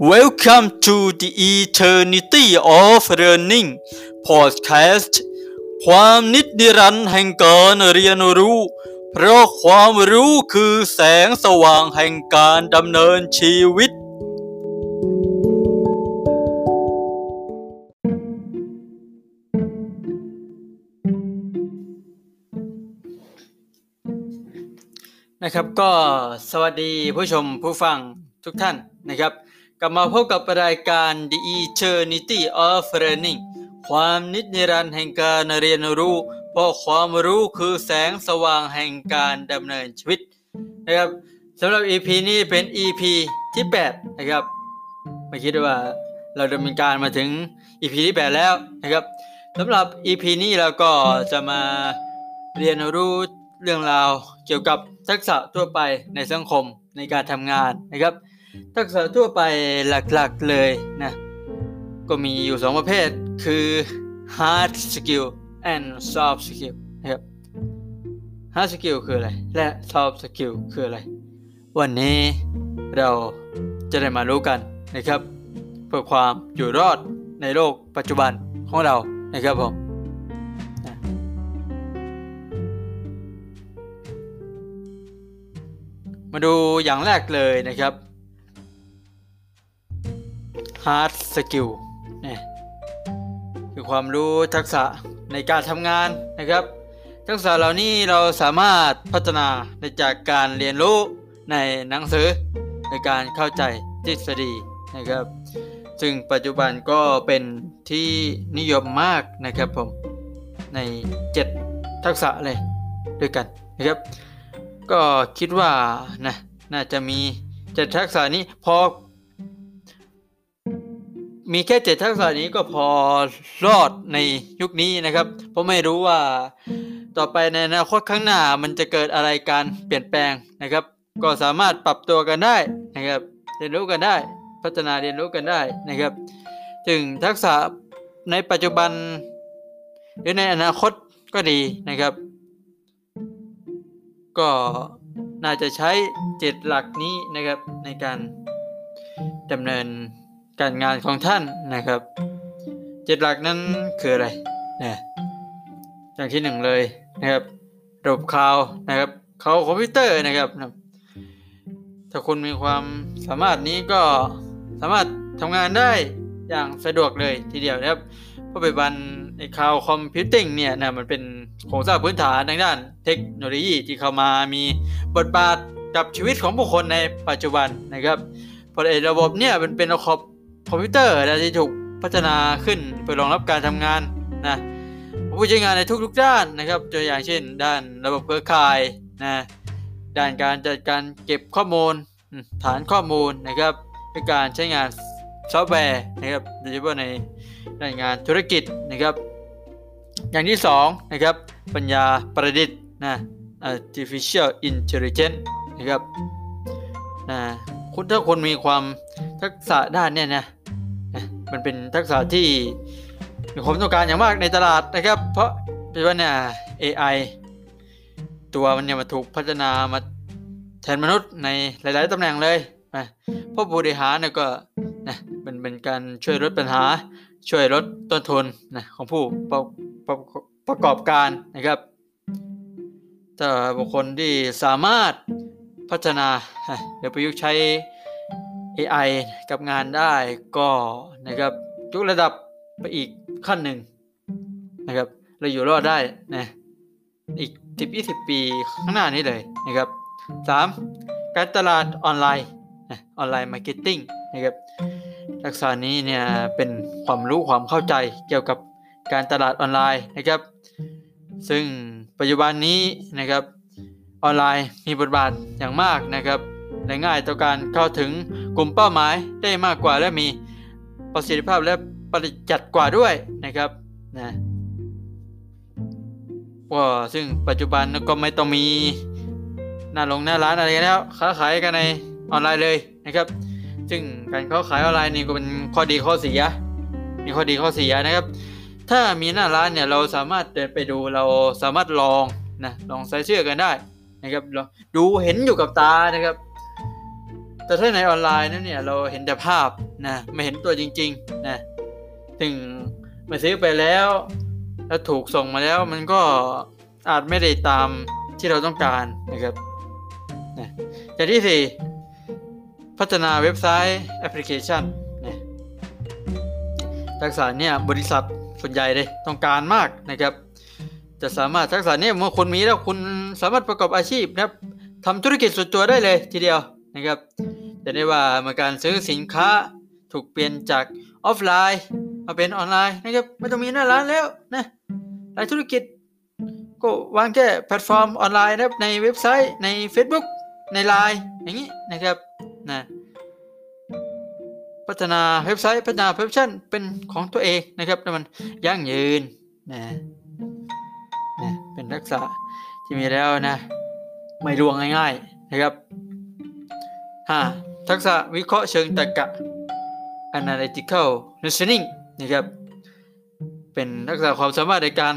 Welcome to the Eternity of Learning Podcast ความนิจนิรันดรแห่งการเรียนรู้ เพราะความรู้คือแสงสว่างแห่งการดำเนินชีวิต นะครับก็สวัสดีผู้ชมผู้ฟังทุกท่านนะครับ ลับมาพบกับรายการ The Eternity of Learning ความนิจนิรันดร์แห่งการเรียนรู้ เพราะความรู้คือแสงสว่างแห่งการดำเนินชีวิตนะครับสำหรับ EP นี้เป็น EP ที่ 8 นะครับไม่คิดว่าเราดำเนินการมาถึง EP ที่ 8 แล้วนะครับสำหรับ EP นี้เราก็จะมาเรียนรู้เรื่องราวเกี่ยวกับทักษะทั่วไปในสังคมในการทำงานนะครับ ทักษะทั่วไปหลักๆเลยนะ ก็มีอยู่2ประเภทคือ hard skill and soft skill นะครับ hard skill คืออะไร และ soft skill คืออะไร วันนี้เราจะได้มารู้กันนะครับ เพื่อความอยู่รอดในโลกปัจจุบันของเรานะครับผมมาดูอย่างแรกเลยนะครับ hard skill เนี่ยคือความรู้ทักษะในการทำงานนะครับ ทักษะเหล่านี้เราสามารถพัฒนาในจากการเรียนรู้ในหนังสือในการเข้าใจทฤษฎีนะครับ ซึ่งปัจจุบันก็เป็นที่นิยมมากนะครับผมใน 7 ทักษะเลยด้วยกันนะครับ ก็คิดว่านะน่าจะมีเจ็ดทักษะนี้พอ มีแค่เจ็ดทักษะนี้ก็พอรอดในยุคนี้นะครับ เพราะไม่รู้ว่าต่อไปในอนาคตข้างหน้ามันจะเกิดอะไรการเปลี่ยนแปลงนะครับ ก็สามารถปรับตัวกันได้นะครับ เรียนรู้กันได้ พัฒนาเรียนรู้กันได้นะครับ ถึงทักษะในปัจจุบัน หรือในอนาคตก็ดีนะครับ ก็น่าจะใช้เจ็ดหลักนี้นะครับในการดำเนิน การงานของท่านนะครับเจ็ดหลักนั้นคืออะไรนะอย่างที่หนึ่งเลยนะครับระบบ cloud นะครับ cloud computer นะครับ ถ้าคุณมีความสามารถนี้ก็สามารถทำงานได้อย่างสะดวกเลยทีเดียวนะครับเพราะปัจจุบันใน cloud computing เนี่ยนะมันเป็นโครงสร้างพื้นฐานทางด้านเทคโนโลยีที่เข้ามามีบทบาทกับชีวิตของผู้คนในปัจจุบันนะครับเพราะไอ้ระบบเนี่ยมันเป็นระบบ คอมพิวเตอร์นะที่ถูกพัฒนาขึ้นเพื่อรองรับการทำงานนะผู้ใช้งานในทุกๆด้านนะครับตัวอย่างเช่น ด้านระบบเครือข่ายนะด้านการจัดการเก็บข้อมูลฐานข้อมูลนะครับด้วยการใช้งานซอฟต์แวร์นะครับโดยเฉพาะในด้านงานธุรกิจนะครับ อย่างที่2นะครับปัญญาประดิษฐ์นะ artificial intelligence นะครับนะคุณถ้าคนมีความทักษะด้านเนี่ยนะ มันเป็นทักษะที่มีความต้องการอย่างมากในตลาดนะครับ เพราะปัจจุบันเนี่ย AI ตัวมันเนี่ยมาถูกพัฒนามาแทนมนุษย์ในหลาย ๆตำแหน่งเลยนะเพราะบริหารเนี่ยก็นะมันเป็นการช่วยลดปัญหา ช่วยลดต้นทุนนะของผู้ประประประกอบการนะครับถ้าบุคคลที่สามารถพัฒนาหรือประยุกต์ใช้ AI กับงานได้ก็นะครับยกระดับไปอีกขั้นหนึ่งนะครับ เราอยู่รอดได้นะอีก 10-20 ปีข้างหน้านี้เลยนะครับ 3. การตลาดออนไลน์ online marketing นะครับทักษะนี้เนี่ยเป็นความรู้ความเข้าใจเกี่ยวกับการตลาดออนไลน์นะครับ ซึ่งปัจจุบันนี้นะครับออนไลน์มีบทบาทอย่างมากนะครับ และง่ายต่อการเข้าถึงกลุ่มเป้าหมายได้มากกว่าและมีประสิทธิภาพและประหยัดกว่าด้วยนะครับนะว่าซึ่งปัจจุบันก็ไม่ต้องมีหน้าลงหน้าร้านอะไรแล้วค้าขายกันในออนไลน์เลยนะครับ ซึ่งการค้าขายออนไลน์นี่ก็เป็นข้อดีข้อเสียมีข้อดีข้อเสียนะครับ ถ้ามีหน้าร้านเนี่ยเราสามารถเดินไปดูเราสามารถลองนะลองใส่เสื้อกันได้นะครับดูเห็นอยู่กับตานะครับ แต่ถ้าในออนไลน์นั้นเนี่ยเราเห็นแต่ภาพนะไม่เห็นตัวจริงๆนะถึงมาซื้อไปแล้ว แล้วถูกส่งมาแล้วมันก็อาจไม่ได้ตามที่เราต้องการนะครับนะอย่างที่สี่พัฒนาเว็บไซต์แอปพลิเคชันนะทักษะเนี่ยบริษัทส่วนใหญ่เลยต้องการมากนะครับ จะสามารถทักษะนี้เมื่อคุณมีแล้วคุณสามารถประกอบอาชีพนะทำธุรกิจส่วนตัวได้เลยทีเดียว นะครับ จะได้ว่าเมื่อการซื้อสินค้าถูกเปลี่ยนจากออฟไลน์ มาเป็นออนไลน์นะครับไม่ต้องมีหน้าร้านแล้วนะหลายธุรกิจก็วางแค่แพลตฟอร์มออนไลน์นะครับในเว็บไซต์ใน Facebook ใน Line อย่างนี้นะครับนะพัฒนาเว็บไซต์พัฒนาแพลตฟอร์มเป็นของตัวเองนะครับแล้วมันยั่งยืนนะนะเป็นทักษะที่มีแล้วนะ ไม่ร่วงง่าย ๆนะครับ 5. ทักษะวิเคราะห์เชิงตรรกะ analytical reasoning นะครับ เป็นทักษะความสามารถในการ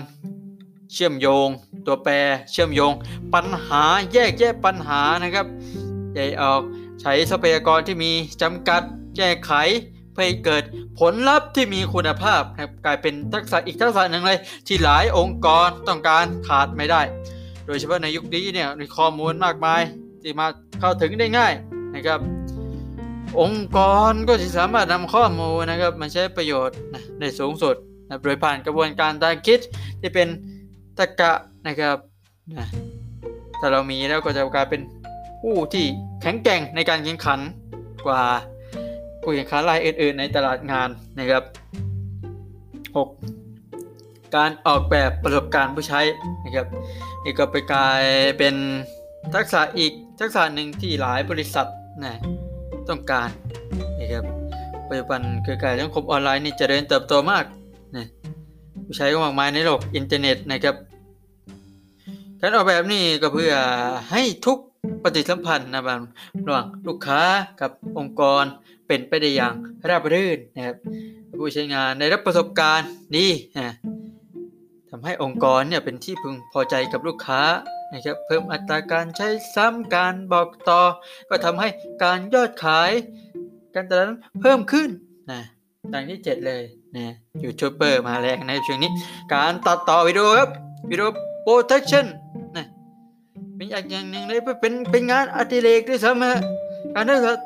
เชื่อมโยง ตัวแปรเชื่อมโยง ปัญหาแยกแยะปัญหานะครับใหญ่ออกใช้ทรัพยากรที่มีจำกัดแก้ไขเพื่อให้เกิดผลลัพธ์ที่มีคุณภาพนะครับกลายเป็นทักษะอีกทักษะหนึ่งเลย ที่หลายองค์กรต้องการขาดไม่ได้ โดยเฉพาะในยุคนี้เนี่ยมีข้อมูลมากมายที่มาเข้าถึงได้ง่าย นะครับ องค์กรก็จะสามารถนำข้อมูลนะครับมาใช้ประโยชน์นะในสูงสุดนะโดยผ่านกระบวนการการคิดที่เป็นตรรกะนะครับนะถ้าเรามีแล้วก็จะกลายเป็นผู้ที่แข็งแกร่งในการแข่งขันกว่าผู้แข่งขันรายอื่น ๆ ในตลาดงานนะครับ 6. การออกแบบประสบการณ์ผู้ใช้นะครับนี่ก็ไปกลายเป็นทักษะอีกทักษะหนึ่งที่หลายบริษัท นะต้องการนะครับปัจจุบันคือการสังคมออนไลน์นี่เจริญเติบโตมากนะผู้ใช้ก็มากมายในโลกอินเทอร์เน็ตนะครับ การออกแบบนี่ก็เพื่อให้ทุกปฏิสัมพันธ์นะบางระหว่างลูกค้ากับองค์กรเป็นไปได้อย่างราบรื่นนะครับผู้ใช้งานได้รับประสบการณ์ดีนะทำให้องค์กรเนี่ยเป็นที่พึงพอใจกับลูกค้า นะครับเพิ่มอัตราการใช้ซ้ำการบอกต่อ ก็ทำให้การยอดขายการตลาดนั้นเพิ่มขึ้นนะอย่างที่ 7 เลยนะยูทูบเบอร์มาแรงในช่วงนี้ การตัดต่อวิดีโอครับ video production นะเป็นอย่างหนึ่งเลยเป็นเป็นงานอดิเรกด้วยซ้ำฮะการได้ตัด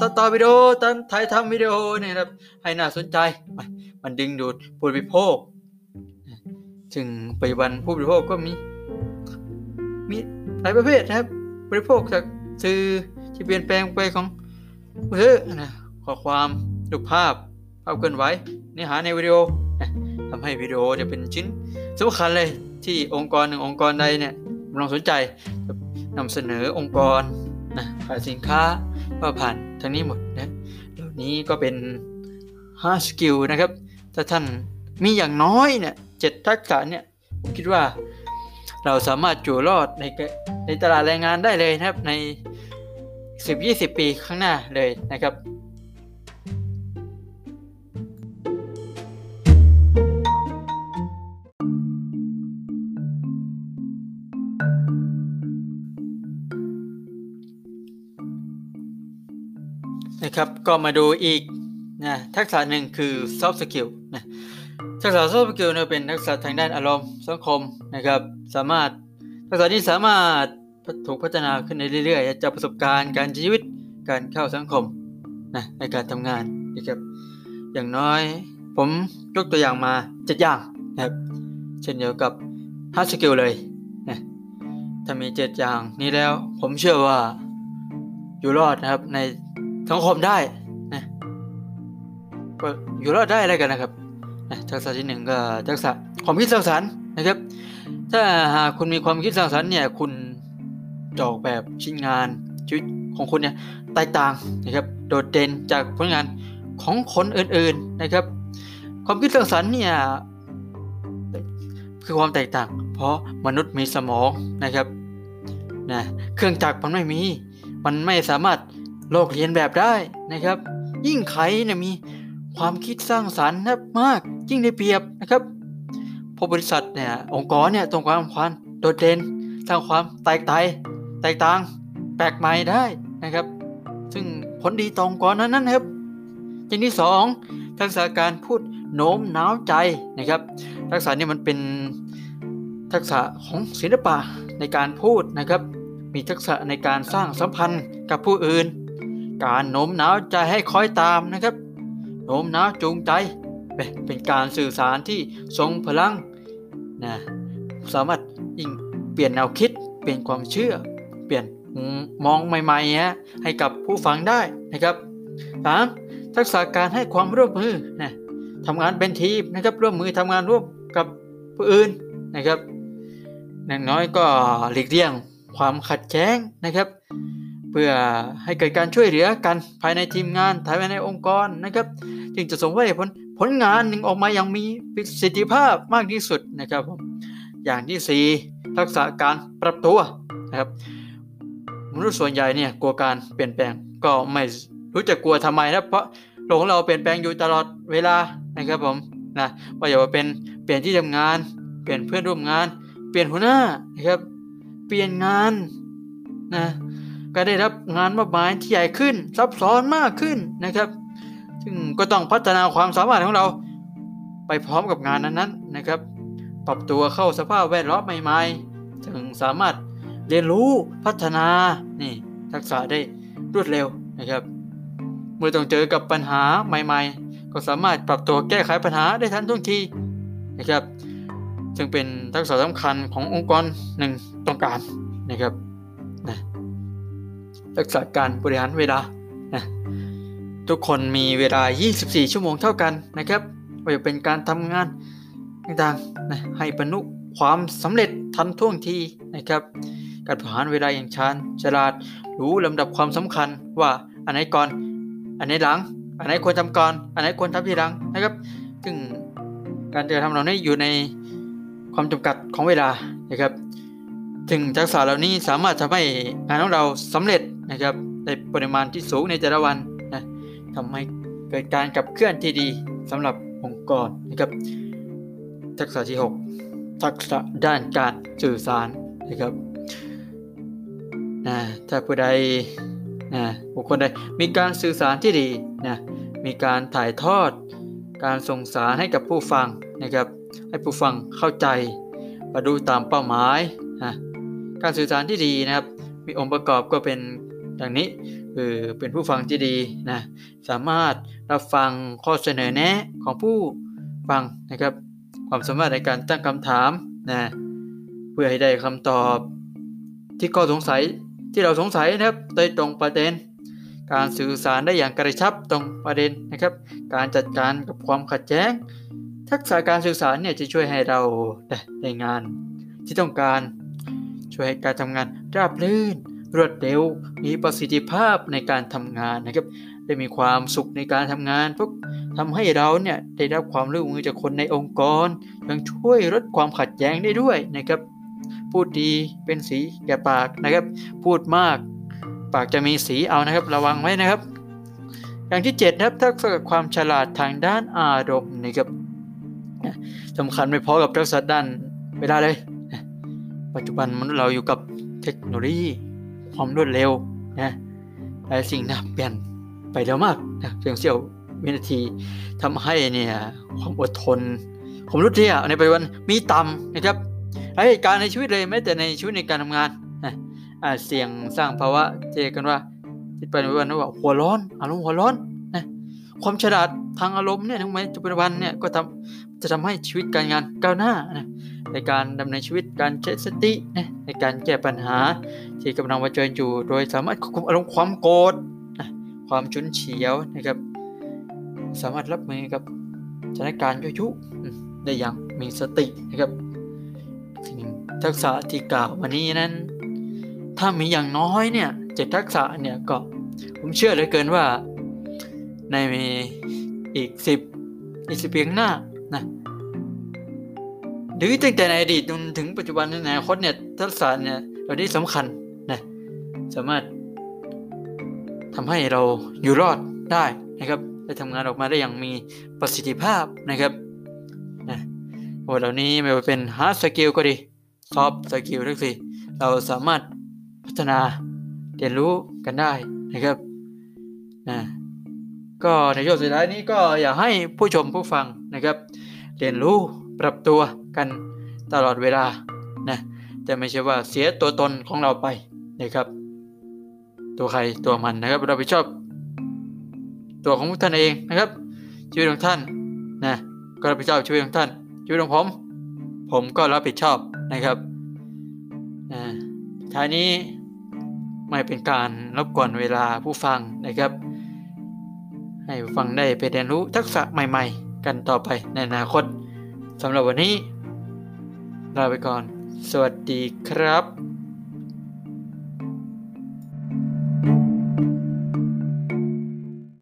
ตัดต่อวิดีโอตัดถ่ายทำวิดีโอเนี่ยครับให้น่าสนใจ มันดึงดูดผู้บริโภคซึ่งปัจจุบันผู้บริโภคก็มี มีหลายประเภทนะครับ บริโภคจากสื่อที่เปลี่ยนแปลงไปของมือถือนะข้อความรูปภาพภาพเคลื่อนไหวเนื้อหาในวิดีโอนะทำให้วิดีโอจะเป็นชิ้นสำคัญเลยที่องค์กรหนึ่งองค์กรใดเนี่ยลองสนใจนำเสนอองค์กรนะขายสินค้าก็ผ่านทางนี้หมดนะเหล่านี้ก็เป็น5 skill นะครับ ถ้าท่านมีอย่างน้อยเนี่ยเจ็ดทักษะเนี่ยผมคิดว่า เราสามารถอยู่รอดในในตลาดแรงงานได้เลยนะครับใน 10-20 ปีข้างหน้าเลยนะครับนะครับก็มาดูอีกนะทักษะหนึ่งคือ soft skill นะ ทักษะ soft skill เนี่ยเป็นทักษะทางด้านอารมณ์สังคมนะครับ สามารถทักษะนี้สามารถถูกพัฒนาขึ้นเรื่อยๆจากประสบการณ์การชีวิตการเข้าสังคมนะในการทำงานนะครับอย่างน้อยผมยกตัวอย่างมาเจ็ดอย่างนะครับเช่นเดียวกับ hard skill เลยนะถ้ามีเจ็ดอย่างนี้แล้ว ผมเชื่อว่าอยู่รอดนะครับในสังคมได้นะก็อยู่รอดได้อะไรกันนะครับ ทักษะที่หนึ่งก็ทักษะความคิดสร้างสรรค์นะครับ ถ้าหากคุณมีความคิดสร้างสรรค์เนี่ยคุณจะออกแบบชิ้นงานชีวิตของคุณเนี่ยแตกต่างนะครับโดดเด่นจากผลงานของคนอื่นๆนะครับ ความคิดสร้างสรรค์เนี่ยคือความแตกต่าง เพราะมนุษย์มีสมองนะครับนะเครื่องจักรมันไม่มี มันไม่สามารถโลกเรียนแบบได้นะครับ ยิ่งใครเนี่ยมี ความคิดสร้างสรรค์นะมากยิ่งได้เปรียบนะครับพอบริษัทเนี่ยองค์กรเนี่ยต้องการความโดดเด่นสร้างความแตกต่างแตกต่างแปลกใหม่ได้นะครับ ซึ่งผลดีตรงก่อนนั้นนะครับอย่างที่สองทักษะการพูดโน้มน้าวใจนะครับ ทักษะนี้มันเป็นทักษะของศิลปะในการพูดนะครับ มีทักษะในการสร้างสัมพันธ์กับผู้อื่น การโน้มน้าวใจให้คอยตามนะครับ โน้มน้าวจูงใจ เป็นการสื่อสารที่ทรงพลังนะสามารถยิ่งเปลี่ยนแนวคิด เปลี่ยนความเชื่อ เปลี่ยนมองใหม่ๆฮะให้กับผู้ฟังได้นะครับ 3. ทักษะการให้ความร่วมมือนะทำงานเป็นทีมนะครับ ร่วมมือทำงานร่วมกับผู้อื่นนะครับอย่างน้อยก็หลีกเลี่ยงความขัดแย้งนะครับ เพื่อให้เกิดการช่วยเหลือกันภายในทีมงานภายในองค์กรนะครับ จึงจะส่งให้ผลผลงานหนึ่งออกมาอย่างมีประสิทธิภาพมากที่สุดนะครับผมอย่างที่ 4 ทักษะการปรับตัวนะครับมนุษย์ส่วนใหญ่เนี่ยกลัวการเปลี่ยนแปลงก็ไม่รู้จะกลัวทำไมนะเพราะโลกของเราเปลี่ยนแปลงอยู่ตลอดเวลานะครับผมนะว่าอย่าว่าเป็นเปลี่ยนที่ทำงาน เปลี่ยนเพื่อนร่วมงาน เปลี่ยนหัวหน้านะครับเปลี่ยนงานนะ ก็ได้รับงานมากมายที่ใหญ่ขึ้น ซับซ้อนมากขึ้นนะครับ ซึ่งก็ต้องพัฒนาความสามารถของเราไปพร้อมกับงานนั้นๆนะครับ ปรับตัวเข้าสภาพแวดล้อมใหม่ๆจึงสามารถเรียนรู้พัฒนานี่ทักษะได้รวดเร็วนะครับ เมื่อต้องเจอกับปัญหาใหม่ ๆ ก็สามารถปรับตัวแก้ไขปัญหาได้ทันท่วงทีนะครับ ซึ่งเป็นทักษะสำคัญขององค์กรหนึ่งต้องการนะครับ ทักษะการบริหารเวลานะทุกคนมีเวลา 24 ชั่วโมงเท่ากันนะครับว่าจะเป็นการทำงานต่างๆนะให้บรรลุความสำเร็จทันท่วงทีนะครับ การบริหารเวลาอย่างชาญฉลาดรู้ลำดับความสำคัญว่าอันไหนก่อน อันไหนหลัง อันไหนควรทำก่อน อันไหนควรทำทีหลังนะครับ ซึ่งการจะทำเรานี้อยู่ในความจำกัดของเวลานะครับถึงทักษะเหล่านี้สามารถทำให้งานของเราสำเร็จ นะครับในปริมาณที่สูงในแต่ละวันนะทำให้เกิดการขับเคลื่อนที่ดีสำหรับองค์กรนะครับทักษะที่ 6 ทักษะด้านการสื่อสารนะครับนะถ้าผู้ใดนะบุคคลใดมีการสื่อสารที่ดีนะมีการถ่ายทอด การส่งสารให้กับผู้ฟังนะครับ ให้ผู้ฟังเข้าใจบรรลุตามเป้าหมายนะการสื่อสารที่ดีนะครับ มีองค์ประกอบก็เป็น ดังนี้คือเป็นผู้ฟังที่ดีนะสามารถรับฟังข้อเสนอแนะของผู้ฟังนะครับ ความสามารถในการตั้งคำถามนะเพื่อให้ได้คำตอบที่ข้อสงสัยที่เราสงสัยนะครับโดยตรงประเด็น การสื่อสารได้อย่างกระชับตรงประเด็นนะครับ การจัดการกับความขัดแย้ง ทักษะการสื่อสารเนี่ยจะช่วยให้เราได้งานที่ต้องการช่วยให้การทำงานราบรื่น รวดเร็ว มีประสิทธิภาพในการทำงานนะครับ ได้มีความสุขในการทำงานพวกทำให้เราเนี่ยได้รับความร่วมมือจากคนในองค์กร ยังช่วยลดความขัดแย้งได้ด้วยนะครับ พูดดีเป็นสีแก่ปากนะครับ พูดมาก ปากจะมีสีเอานะครับ ระวังไว้นะครับ อย่างที่7ครับทักษะความฉลาดทางด้านอารมณ์นะครับสำคัญไม่พอกับทักษะด้านเวลาเลย ปัจจุบันมนุษย์เราอยู่กับเทคโนโลยี ความรวดเร็วนะหลายสิ่งนะเปลี่ยนไปเร็วมากนะเพียงเสี้ยววินาทีทำให้เนี่ยความอดทนของมนุษย์เนี่ยในปัจจุบันมีต่ำนะครับหลายเหตุการณ์ในชีวิตเลยแม้แต่ในชีวิตในการทำงานนะอาจเสี่ยงสร้างภาวะเจกันว่าที่ปัจจุบันว่าหัวร้อนอารมณ์หัวร้อนนะความฉลาดทางอารมณ์เนี่ยทั้งหมปัจจุบันเนี่ยก็ทำ จะทำให้ชีวิตการงานก้าวหน้านะในการดำเนินชีวิตการใช้สตินะในการแก้ปัญหา ที่กำลังเผชิญอยู่ โดยสามารถควบคุมอารมณ์ความโกรธนะความฉุนเฉียวนะครับ สามารถรับมือกับสถานการณ์ยุยุได้อย่างมีสตินะครับทักษะที่กล่าววันนี้นั้น ถ้ามีอย่างน้อยเนี่ยเจ็ดทักษะเนี่ยก็ผมเชื่อเลยเกินว่าในมีอีกสิบอีกสิบเพียงหน้า นะหรือตั้งแต่ในอดีตจนถึงปัจจุบันในอนาคตเนี่ยทักษะเนี่ยเราได้สำคัญนะสามารถทำให้เราอยู่รอดได้นะครับได้ทำงานออกมาได้อย่างมีประสิทธิภาพนะครับนะโอ้เหล่านี้ไม่ว่าเป็น hard skill ก็ดี soft skill ทั้งสี่เราสามารถพัฒนาเรียนรู้กันได้นะครับนะ ก็ในช่วงสุดท้ายนี้ก็อยากให้ผู้ชมผู้ฟังนะครับ เรียนรู้ปรับตัวกันตลอดเวลานะแต่ไม่ใช่ว่าเสียตัวตนของเราไปนะครับ ตัวใครตัวมันนะครับเราไปชอบ ตัวของท่านเองนะครับชีวิตของท่านนะก็รับผิดชอบชีวิตของท่านชีวิตของผม ผมก็รับผิดชอบนะครับนะท้ายนี้ไม่เป็นการรบกวนเวลาผู้ฟังนะครับ ให้ฟังได้ไปเรียนรู้ทักษะใหม่ๆ กันต่อไปในอนาคตสำหรับวันนี้ลาไปก่อน สวัสดีครับ